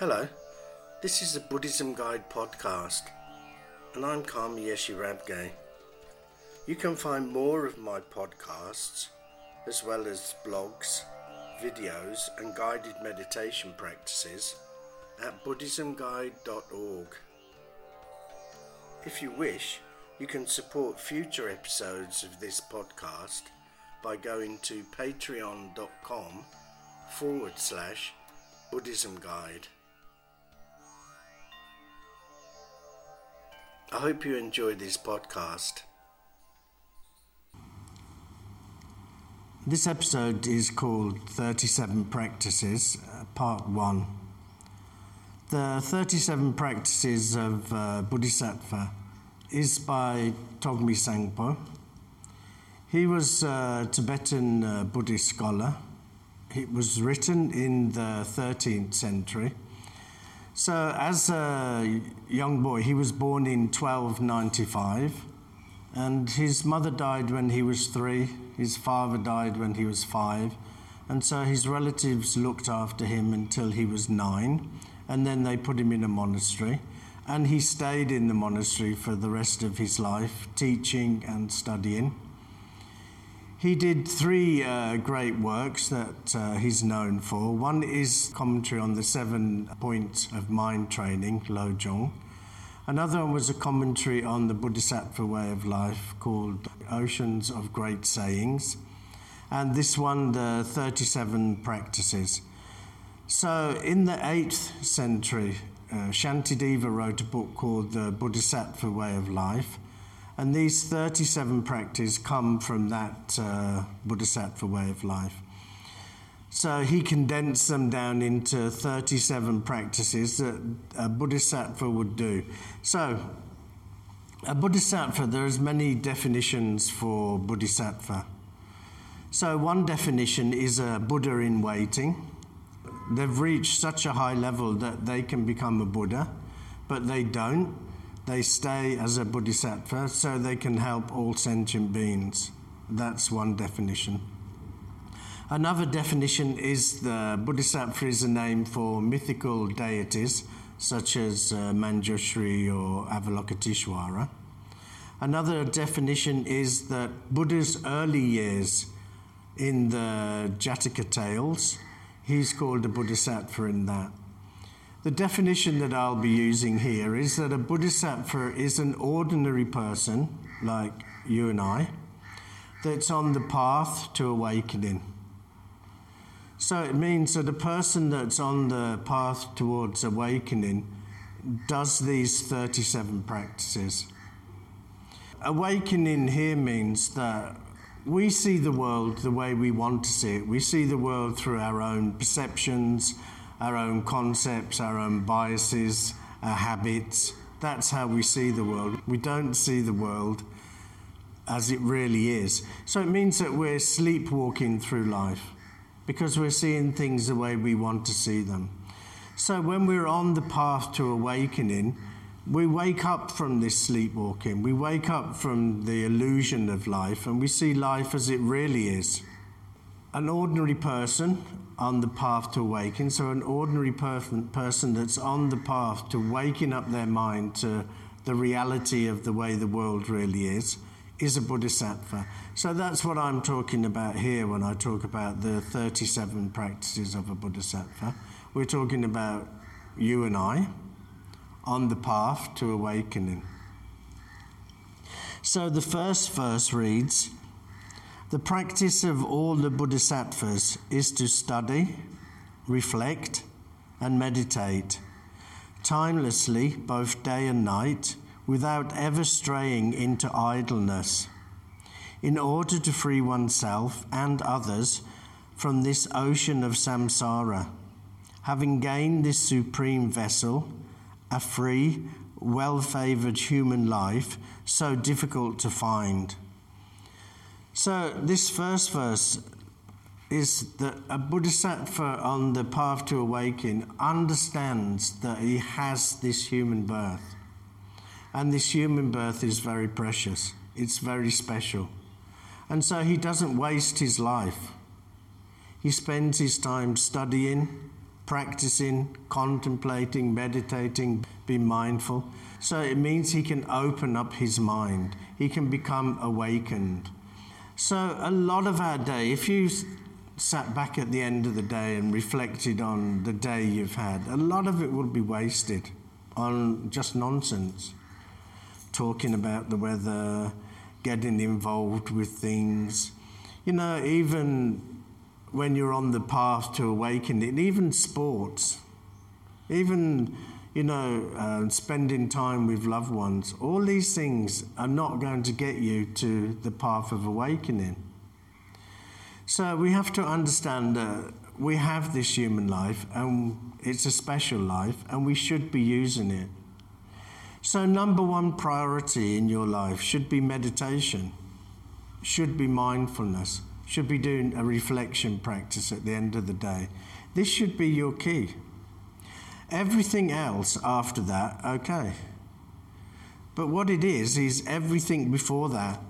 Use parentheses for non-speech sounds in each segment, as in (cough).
Hello, this is the Buddhism Guide podcast, and I'm Karma Yeshe Rabgye. You can find more of my podcasts, as well as blogs, videos, and guided meditation practices at BuddhismGuide.org. If you wish, you can support future episodes of this podcast by going to patreon.com forward slash Buddhism Guide. I hope you enjoy this podcast. This episode is called 37 Practices, uh, Part 1. The 37 Practices of uh, Bodhisattva is by Thogme Zangpo. He was a Tibetan uh, Buddhist scholar. It was written in the 13th century. So, as a young boy, he was born in 1295, and his mother died when he was three, his father died when he was five, and so his relatives looked after him until he was nine, and then they put him in a monastery. And he stayed in the monastery for the rest of his life, teaching and studying. He did three uh, great works that uh, he's known for. One is commentary on the seven points of mind training, Lojong. Another one was a commentary on the Bodhisattva way of life called Oceans of Great Sayings. And this one, the 37 Practices. So, in the 8th century, uh, Shantideva wrote a book called The Bodhisattva Way of Life. And these 37 practices come from that uh, Bodhisattva way of life. So he condensed them down into 37 practices that a Bodhisattva would do. So, a Bodhisattva, there's many definitions for Bodhisattva. So, one definition is a Buddha in waiting they've reached such a high level that they can become a Buddha, but they don't. They stay as a Bodhisattva so they can help all sentient beings. That's one definition. Another definition is the Bodhisattva is a name for mythical deities such as uh, Manjushri or Avalokiteshvara. Another definition is that Buddha's early years in the Jataka tales He's called a bodhisattva in that. The definition that I'll be using here is that a bodhisattva is an ordinary person, like you and I, that's on the path to awakening. So it means that a person that's on the path towards awakening does these 37 practices. Awakening here means that we see the world the way we want to see it. We see the world through our own perceptions, our own concepts, our own biases, our habits. That's how we see the world. We don't see the world as it really is. So it means that we're sleepwalking through life because we're seeing things the way we want to see them. So when we're on the path to awakening, we wake up from this sleepwalking. We wake up from the illusion of life and we see life as it really is. An ordinary person on the path to awaken, so an ordinary person, person that's on the path to waking up their mind to the reality of the way the world really is, is a bodhisattva. So that's what I'm talking about here when I talk about the 37 practices of a bodhisattva. We're talking about you and I on the path to awakening. So the first verse reads The practice of all the bodhisattvas is to study, reflect, and meditate timelessly, both day and night, without ever straying into idleness, in order to free oneself and others from this ocean of samsara. Having gained this supreme vessel, a free, well favored human life so difficult to find. So, this first verse is that a bodhisattva on the path to awakening understands that he has this human birth. And this human birth is very precious, it's very special. And so he doesn't waste his life. He spends his time studying, practicing, contemplating, meditating, be mindful. So it means he can open up his mind, he can become awakened. So, a lot of our day, if you sat back at the end of the day and reflected on the day you've had, a lot of it would be wasted on just nonsense. Talking about the weather, getting involved with things. You know, even when you're on the path to awakening, even sports, even, you know, uh, spending time with loved ones, all these things are not going to get you to the path of awakening. So we have to understand that we have this human life and it's a special life and we should be using it. So, number one priority in your life should be meditation, should be mindfulness should be doing a reflection practice at the end of the day. This should be your key. Everything else after that, okay. But what it is, is everything before that.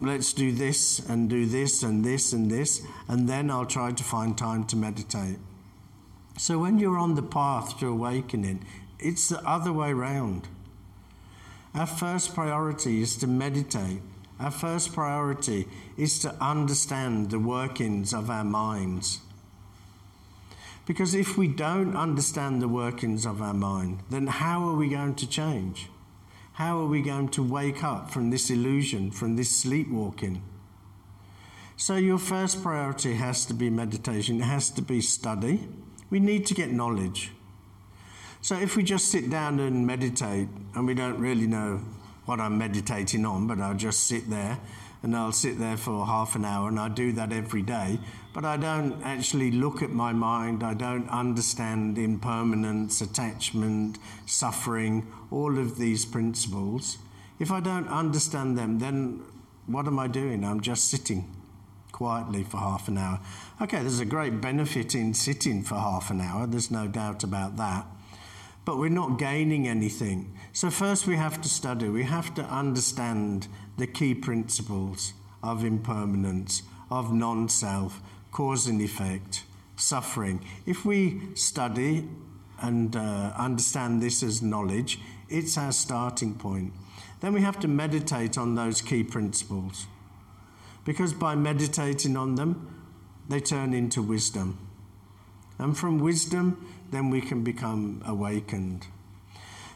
Let's do this and do this and this and this, and then I'll try to find time to meditate. So when you're on the path to awakening, it's the other way round. Our first priority is to meditate our first priority is to understand the workings of our minds. Because if we don't understand the workings of our mind, then how are we going to change? How are we going to wake up from this illusion, from this sleepwalking? So, your first priority has to be meditation, it has to be study. We need to get knowledge. So, if we just sit down and meditate and we don't really know what I'm meditating on, but I'll just sit there and I'll sit there for half an hour and I do that every day. But I don't actually look at my mind, I don't understand impermanence, attachment, suffering, all of these principles. If I don't understand them, then what am I doing? I'm just sitting quietly for half an hour. Okay, there's a great benefit in sitting for half an hour, there's no doubt about that but we're not gaining anything. So, first we have to study, we have to understand the key principles of impermanence, of non self, cause and effect, suffering. If we study and uh, understand this as knowledge, it's our starting point. Then we have to meditate on those key principles. Because by meditating on them, they turn into wisdom. And from wisdom, then we can become awakened.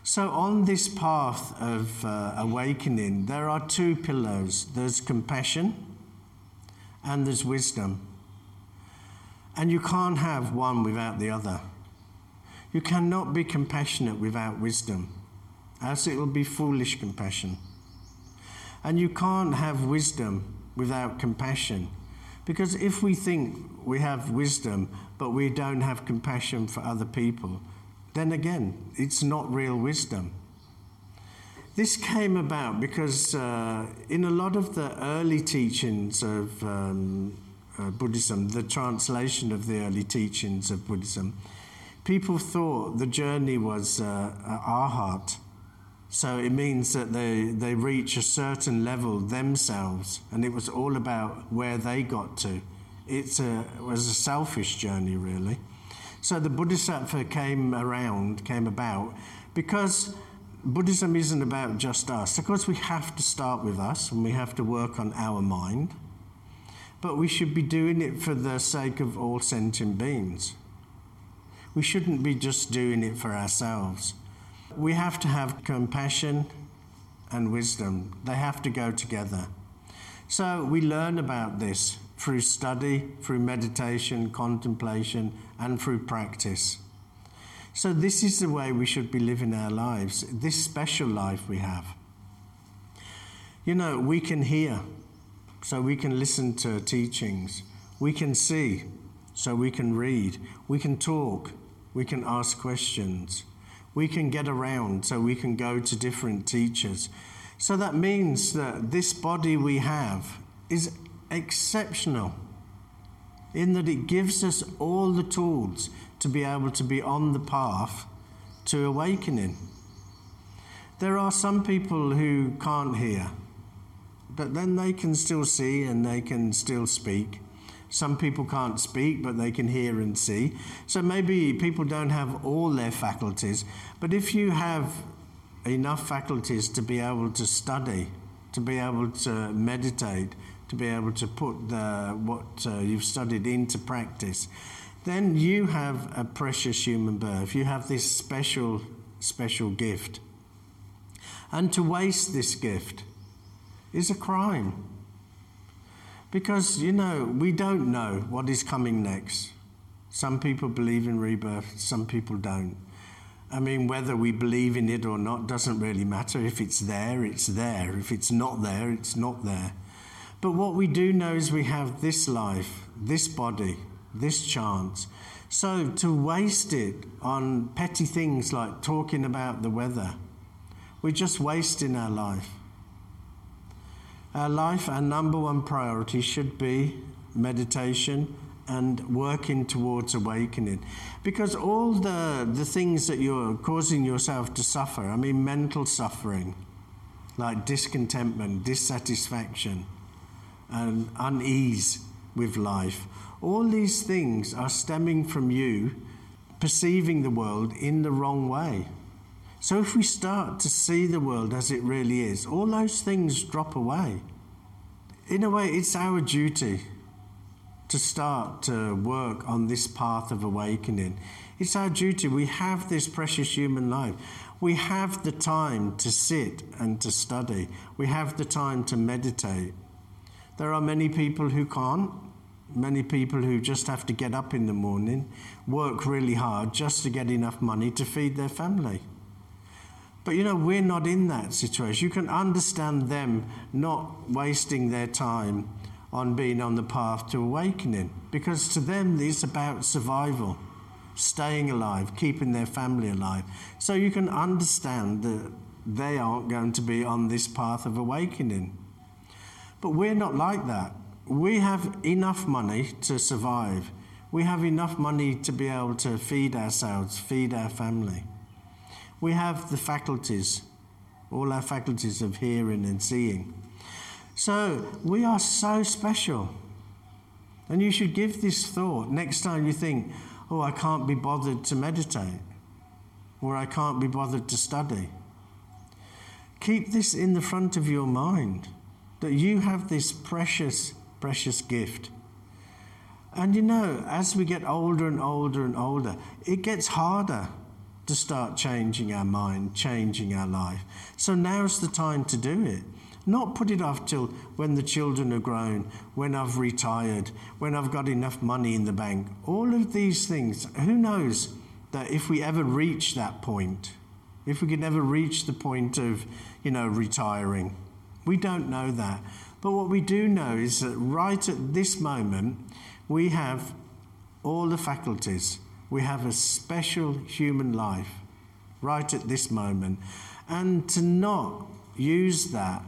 So, on this path of uh, awakening, there are two pillars there's compassion and there's wisdom. And you can't have one without the other. You cannot be compassionate without wisdom, else it will be foolish compassion. And you can't have wisdom without compassion, because if we think we have wisdom but we don't have compassion for other people, then again, it's not real wisdom. This came about because uh, in a lot of the early teachings of um, uh, Buddhism, the translation of the early teachings of Buddhism, people thought the journey was uh, arhat. So it means that they, they reach a certain level themselves, and it was all about where they got to it's a, it was a selfish journey, really. So the Bodhisattva came around, came about, because Buddhism isn't about just us. Of course, we have to start with us and we have to work on our mind, but we should be doing it for the sake of all sentient beings. We shouldn't be just doing it for ourselves. We have to have compassion and wisdom, they have to go together. So we learn about this through study, through meditation, contemplation, and through practice. So, this is the way we should be living our lives, this special life we have. You know, we can hear, so we can listen to teachings. We can see, so we can read. We can talk, we can ask questions. We can get around, so we can go to different teachers. So that means that this body we have is exceptional in that it gives us all the tools to be able to be on the path to awakening. There are some people who can't hear, but then they can still see and they can still speak. Some people can't speak, but they can hear and see. So maybe people don't have all their faculties. But if you have enough faculties to be able to study, to be able to meditate, to be able to put the, what uh, you've studied into practice, then you have a precious human birth. You have this special, special gift. And to waste this gift is a crime. Because, you know, we don't know what is coming next. Some people believe in rebirth, some people don't. I mean, whether we believe in it or not doesn't really matter. If it's there, it's there. If it's not there, it's not there. But what we do know is we have this life, this body, this chance. So to waste it on petty things like talking about the weather, we're just wasting our life. Our life, our number one priority should be meditation and working towards awakening. Because all the, the things that you're causing yourself to suffer, I mean, mental suffering, like discontentment, dissatisfaction, and unease with life, all these things are stemming from you perceiving the world in the wrong way. So if we start to see the world as it really is, all those things drop away. In a way, it's our duty to start to work on this path of awakening. It's our duty. We have this precious human life. We have the time to sit and to study. We have the time to meditate. There are many people who can't. Many people who just have to get up in the morning, work really hard just to get enough money to feed their family. But you know, we're not in that situation. You can understand them not wasting their time on being on the path to awakening because to them it's about survival, staying alive, keeping their family alive. So you can understand that they aren't going to be on this path of awakening. But we're not like that. We have enough money to survive. We have enough money to be able to feed ourselves, feed our family. We have the faculties, all our faculties of hearing and seeing. So we are so special. And you should give this thought next time you think, oh, I can't be bothered to meditate, or I can't be bothered to study. Keep this in the front of your mind that you have this precious, precious gift. And you know, as we get older and older and older, it gets harder to start changing our mind, changing our life. So now's the time to do it. Not put it off till when the children are grown, when I've retired, when I've got enough money in the bank. All of these things, who knows that if we ever reach that point, if we can ever reach the point of, you know, retiring, we don't know that. But what we do know is that right at this moment, we have all the faculties. We have a special human life right at this moment. And to not use that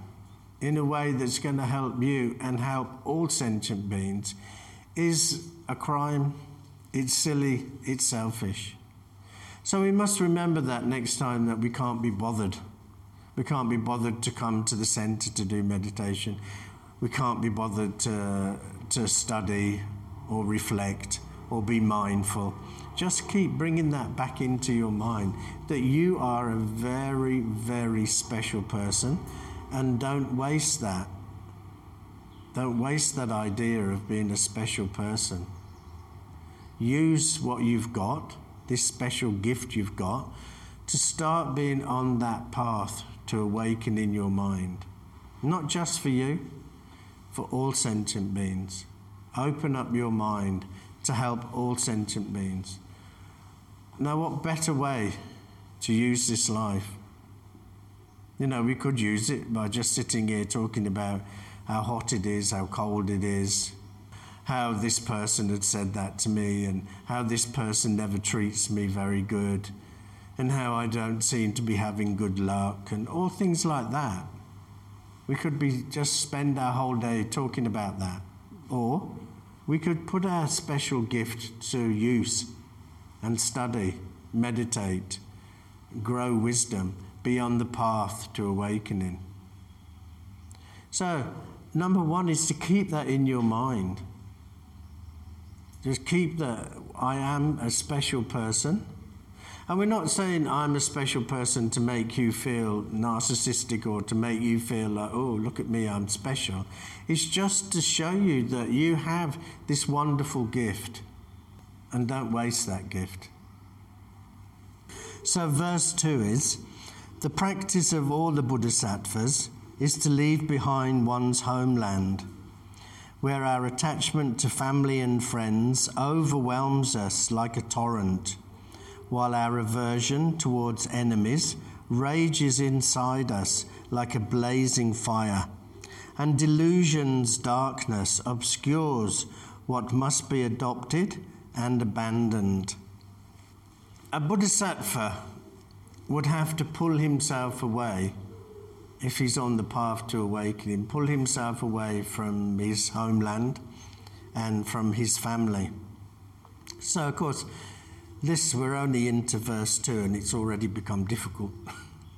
in a way that's going to help you and help all sentient beings is a crime. It's silly. It's selfish. So we must remember that next time that we can't be bothered we can't be bothered to come to the centre to do meditation. We can't be bothered to, to study or reflect or be mindful. Just keep bringing that back into your mind that you are a very, very special person and don't waste that. Don't waste that idea of being a special person. Use what you've got, this special gift you've got, to start being on that path to awaken in your mind. Not just for you, for all sentient beings. Open up your mind to help all sentient beings. Now, what better way to use this life? You know, we could use it by just sitting here talking about how hot it is, how cold it is, how this person had said that to me, and how this person never treats me very good and how I don't seem to be having good luck and all things like that. We could be just spend our whole day talking about that. Or we could put our special gift to use and study, meditate, grow wisdom, be on the path to awakening. So, number one is to keep that in your mind. Just keep that I am a special person. And we're not saying I'm a special person to make you feel narcissistic or to make you feel like, oh, look at me, I'm special. It's just to show you that you have this wonderful gift and don't waste that gift. So, verse 2 is the practice of all the bodhisattvas is to leave behind one's homeland, where our attachment to family and friends overwhelms us like a torrent while our aversion towards enemies rages inside us like a blazing fire, and delusion's darkness obscures what must be adopted and abandoned. A bodhisattva would have to pull himself away if he's on the path to awakening, pull himself away from his homeland and from his family. So, of course, this, we're only into verse 2 and it's already become difficult.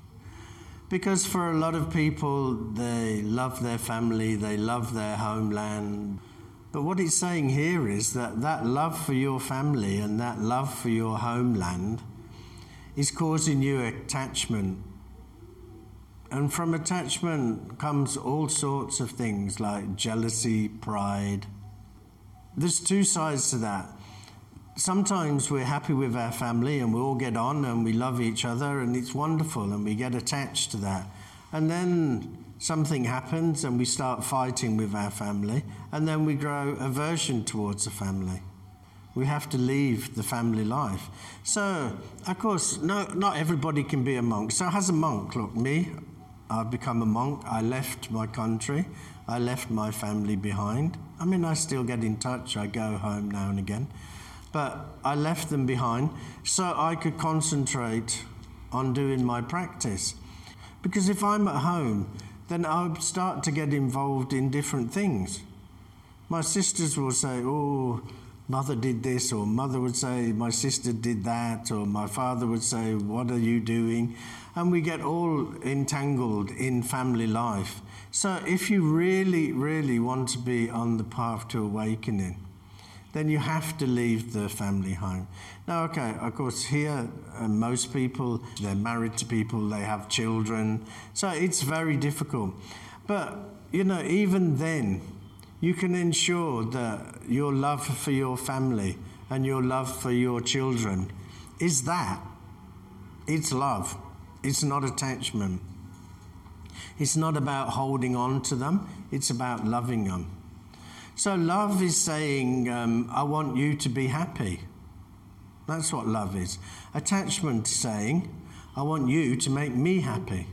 (laughs) because for a lot of people, they love their family, they love their homeland. But what it's saying here is that that love for your family and that love for your homeland is causing you attachment. And from attachment comes all sorts of things like jealousy, pride. There's two sides to that sometimes we're happy with our family and we all get on and we love each other and it's wonderful and we get attached to that. And then something happens and we start fighting with our family and then we grow aversion towards the family. We have to leave the family life. So, of course, no, not everybody can be a monk. So, as a monk, look, me, I've become a monk. I left my country. I left my family behind. I mean, I still get in touch. I go home now and again. But I left them behind so I could concentrate on doing my practice. Because if I'm at home, then I'll start to get involved in different things. My sisters will say, Oh, mother did this, or mother would say, My sister did that, or my father would say, What are you doing? And we get all entangled in family life. So if you really, really want to be on the path to awakening, then you have to leave the family home. Now, okay, of course, here, uh, most people, they're married to people, they have children, so it's very difficult. But, you know, even then, you can ensure that your love for your family and your love for your children is that. It's love, it's not attachment. It's not about holding on to them, it's about loving them. So, love is saying, um, I want you to be happy. That's what love is. Attachment is saying, I want you to make me happy.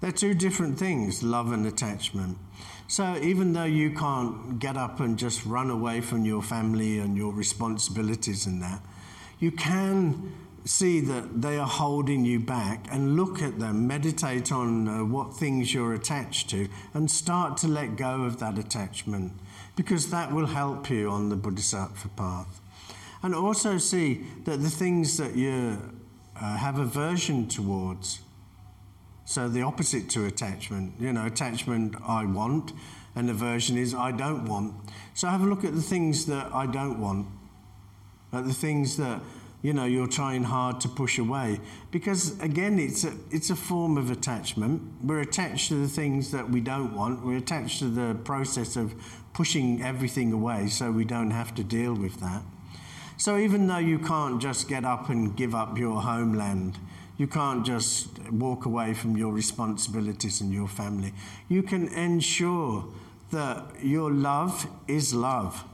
They're two different things, love and attachment. So, even though you can't get up and just run away from your family and your responsibilities and that, you can see that they are holding you back and look at them, meditate on uh, what things you're attached to, and start to let go of that attachment because that will help you on the Bodhisattva path. And also see that the things that you uh, have aversion towards, so the opposite to attachment, you know, attachment I want, and aversion is I don't want. So have a look at the things that I don't want, at the things that you know you're trying hard to push away. Because again it's a, it's a form of attachment. We're attached to the things that we don't want. We're attached to the process of pushing everything away so we don't have to deal with that. So even though you can't just get up and give up your homeland you can't just walk away from your responsibilities and your family you can ensure that your love is love.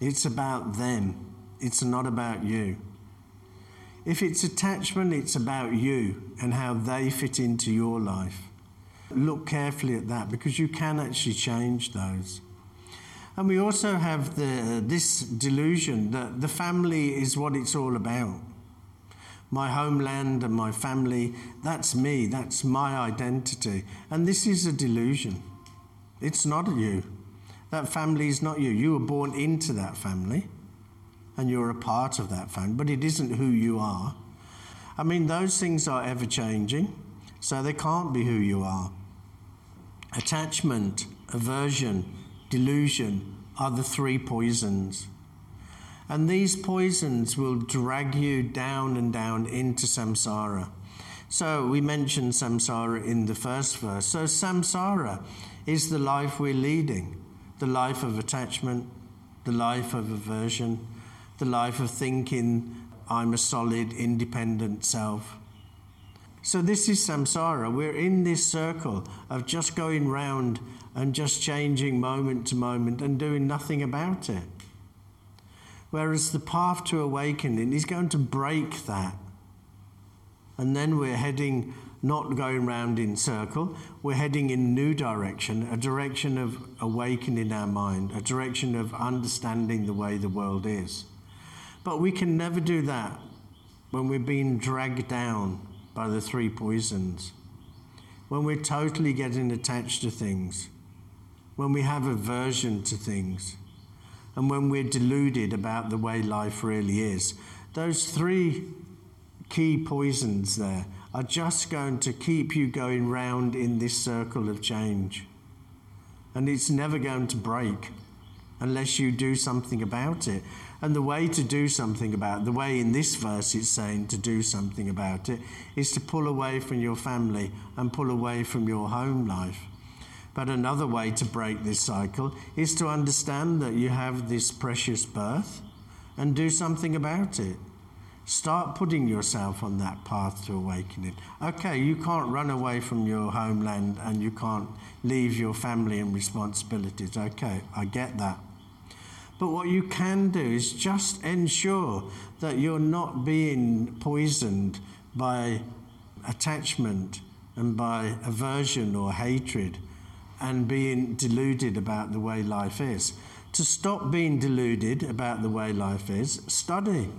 It's about them it's not about you. If it's attachment, it's about you and how they fit into your life. Look carefully at that because you can actually change those. And we also have the, this delusion that the family is what it's all about. My homeland and my family, that's me, that's my identity. And this is a delusion. It's not you. That family is not you. You were born into that family and you're a part of that family, but it isn't who you are. I mean, those things are ever changing, so they can't be who you are. Attachment, aversion, delusion, are the three poisons. And these poisons will drag you down and down into samsara. So we mentioned samsara in the first verse. So samsara is the life we're leading the life of attachment, the life of aversion, the life of thinking I'm a solid, independent self. So, this is samsara. We're in this circle of just going round and just changing moment to moment and doing nothing about it. Whereas the path to awakening is going to break that. And then we're heading, not going round in circle, we're heading in new direction, a direction of awakening our mind, a direction of understanding the way the world is. But we can never do that when we're being dragged down by the three poisons, when we're totally getting attached to things, when we have aversion to things, and when we're deluded about the way life really is. Those three key poisons there are just going to keep you going round in this circle of change. And it's never going to break unless you do something about it. And the way to do something about it, the way in this verse it's saying to do something about it, is to pull away from your family and pull away from your home life. But another way to break this cycle is to understand that you have this precious birth and do something about it. Start putting yourself on that path to awakening. Okay, you can't run away from your homeland and you can't leave your family and responsibilities. Okay, I get that. But what you can do is just ensure that you're not being poisoned by attachment and by aversion or hatred and being deluded about the way life is. To stop being deluded about the way life is, study.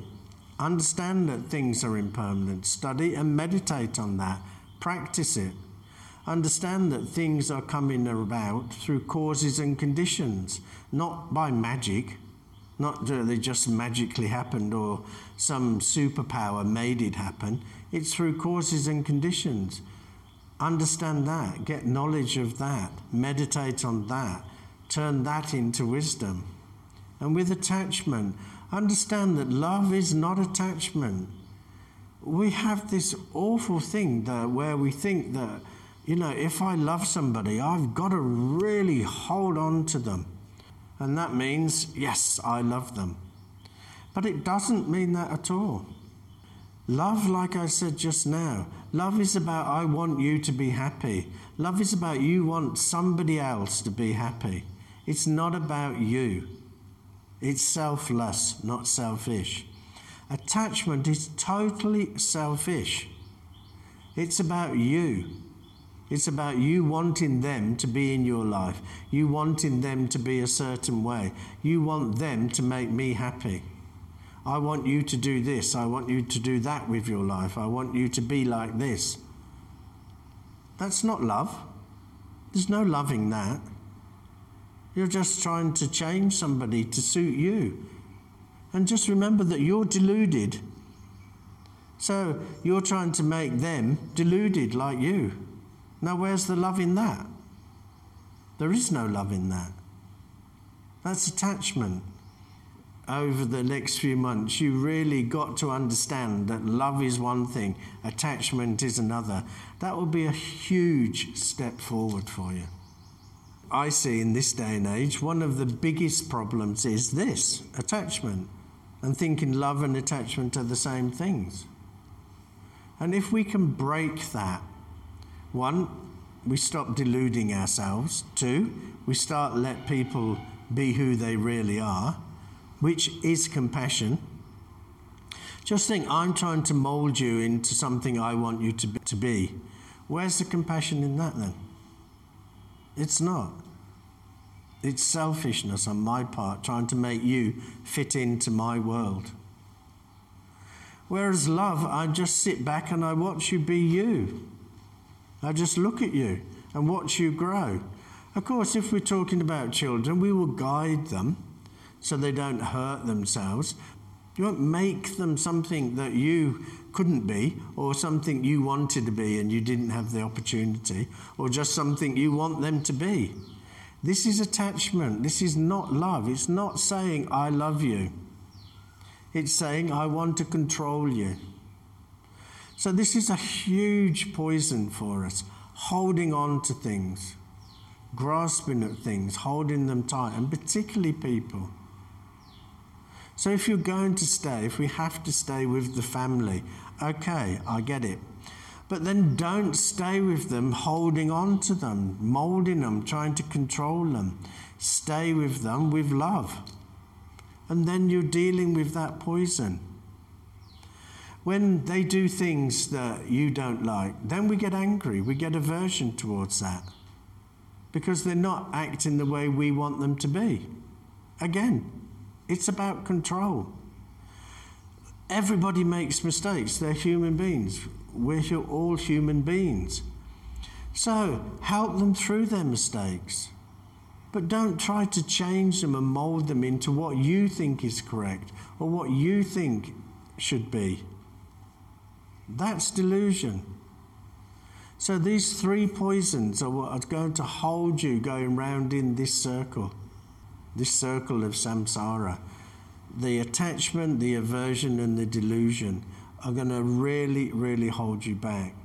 Understand that things are impermanent. Study and meditate on that. Practice it. Understand that things are coming about through causes and conditions, not by magic, not that they just magically happened or some superpower made it happen. It's through causes and conditions. Understand that, get knowledge of that, meditate on that, turn that into wisdom. And with attachment, understand that love is not attachment. We have this awful thing that where we think that, you know, if I love somebody, I've got to really hold on to them. And that means, yes, I love them. But it doesn't mean that at all. Love, like I said just now, love is about I want you to be happy. Love is about you want somebody else to be happy. It's not about you. It's selfless, not selfish. Attachment is totally selfish. It's about you. It's about you wanting them to be in your life. You wanting them to be a certain way. You want them to make me happy. I want you to do this. I want you to do that with your life. I want you to be like this. That's not love. There's no loving that. You're just trying to change somebody to suit you. And just remember that you're deluded. So you're trying to make them deluded like you. Now, where's the love in that? There is no love in that. That's attachment over the next few months, you really got to understand that love is one thing, attachment is another. That will be a huge step forward for you. I see in this day and age, one of the biggest problems is this attachment, and thinking love and attachment are the same things. And if we can break that, one, we stop deluding ourselves. Two, we start let people be who they really are which is compassion. Just think, I'm trying to mold you into something I want you to be, to be. Where's the compassion in that then? It's not. It's selfishness on my part, trying to make you fit into my world. Whereas love, I just sit back and I watch you be you. I just look at you and watch you grow. Of course, if we're talking about children, we will guide them so they don't hurt themselves. You won't make them something that you couldn't be, or something you wanted to be and you didn't have the opportunity, or just something you want them to be. This is attachment. This is not love. It's not saying, I love you. It's saying, I want to control you. So, this is a huge poison for us, holding on to things, grasping at things, holding them tight, and particularly people. So, if you're going to stay, if we have to stay with the family, okay, I get it. But then don't stay with them, holding on to them, molding them, trying to control them. Stay with them with love. And then you're dealing with that poison. When they do things that you don't like, then we get angry, we get aversion towards that because they're not acting the way we want them to be. Again, it's about control. Everybody makes mistakes, they're human beings. We're all human beings. So help them through their mistakes. But don't try to change them and mold them into what you think is correct or what you think should be. That's delusion. So these three poisons are what are going to hold you going round in this circle, this circle of samsara. The attachment, the aversion, and the delusion are going to really, really hold you back.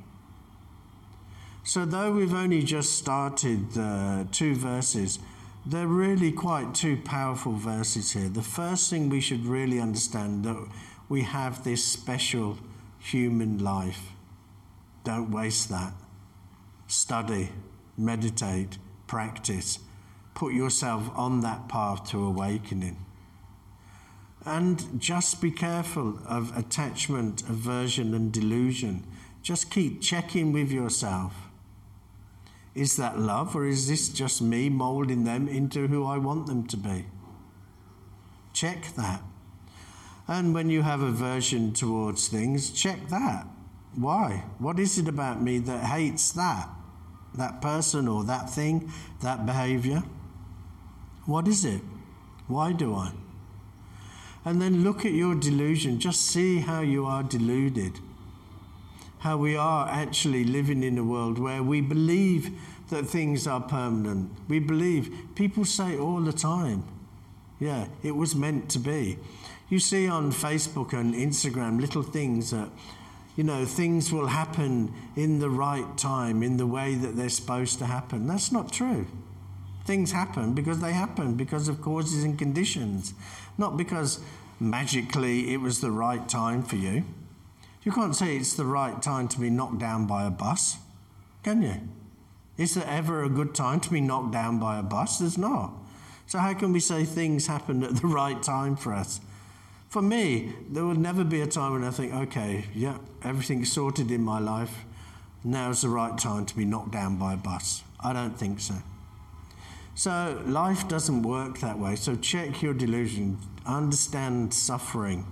So, though we've only just started uh, two verses, they're really quite two powerful verses here. The first thing we should really understand that we have this special human life. Don't waste that. Study, meditate, practice. Put yourself on that path to awakening. And just be careful of attachment, aversion, and delusion. Just keep checking with yourself. Is that love, or is this just me molding them into who I want them to be? Check that. And when you have aversion towards things, check that. Why? What is it about me that hates that? That person or that thing, that behavior? What is it? Why do I? And then look at your delusion. Just see how you are deluded. How we are actually living in a world where we believe that things are permanent. We believe. People say all the time, yeah, it was meant to be. You see on Facebook and Instagram little things that, you know, things will happen in the right time, in the way that they're supposed to happen. That's not true. Things happen because they happen, because of causes and conditions, not because magically it was the right time for you. You can't say it's the right time to be knocked down by a bus, can you? Is there ever a good time to be knocked down by a bus? There's not. So, how can we say things happen at the (laughs) right time for us? For me, there will never be a time when I think, okay, yeah, everything's sorted in my life. Now's the right time to be knocked down by a bus. I don't think so. So life doesn't work that way. So check your delusion, understand suffering,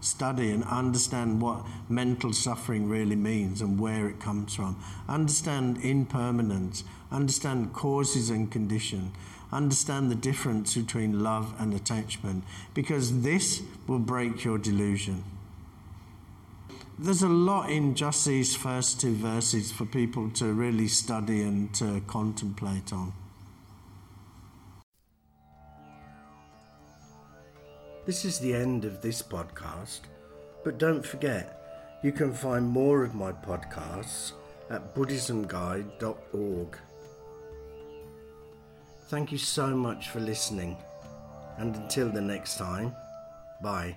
study and understand what mental suffering really means and where it comes from. Understand impermanence, understand causes and condition, understand the difference between love and attachment, because this will break your delusion. There's a lot in just these first two verses for people to really study and to contemplate on. This is the end of this podcast, but don't forget, you can find more of my podcasts at buddhismguide.org. Thank you so much for listening, and until the next time, bye.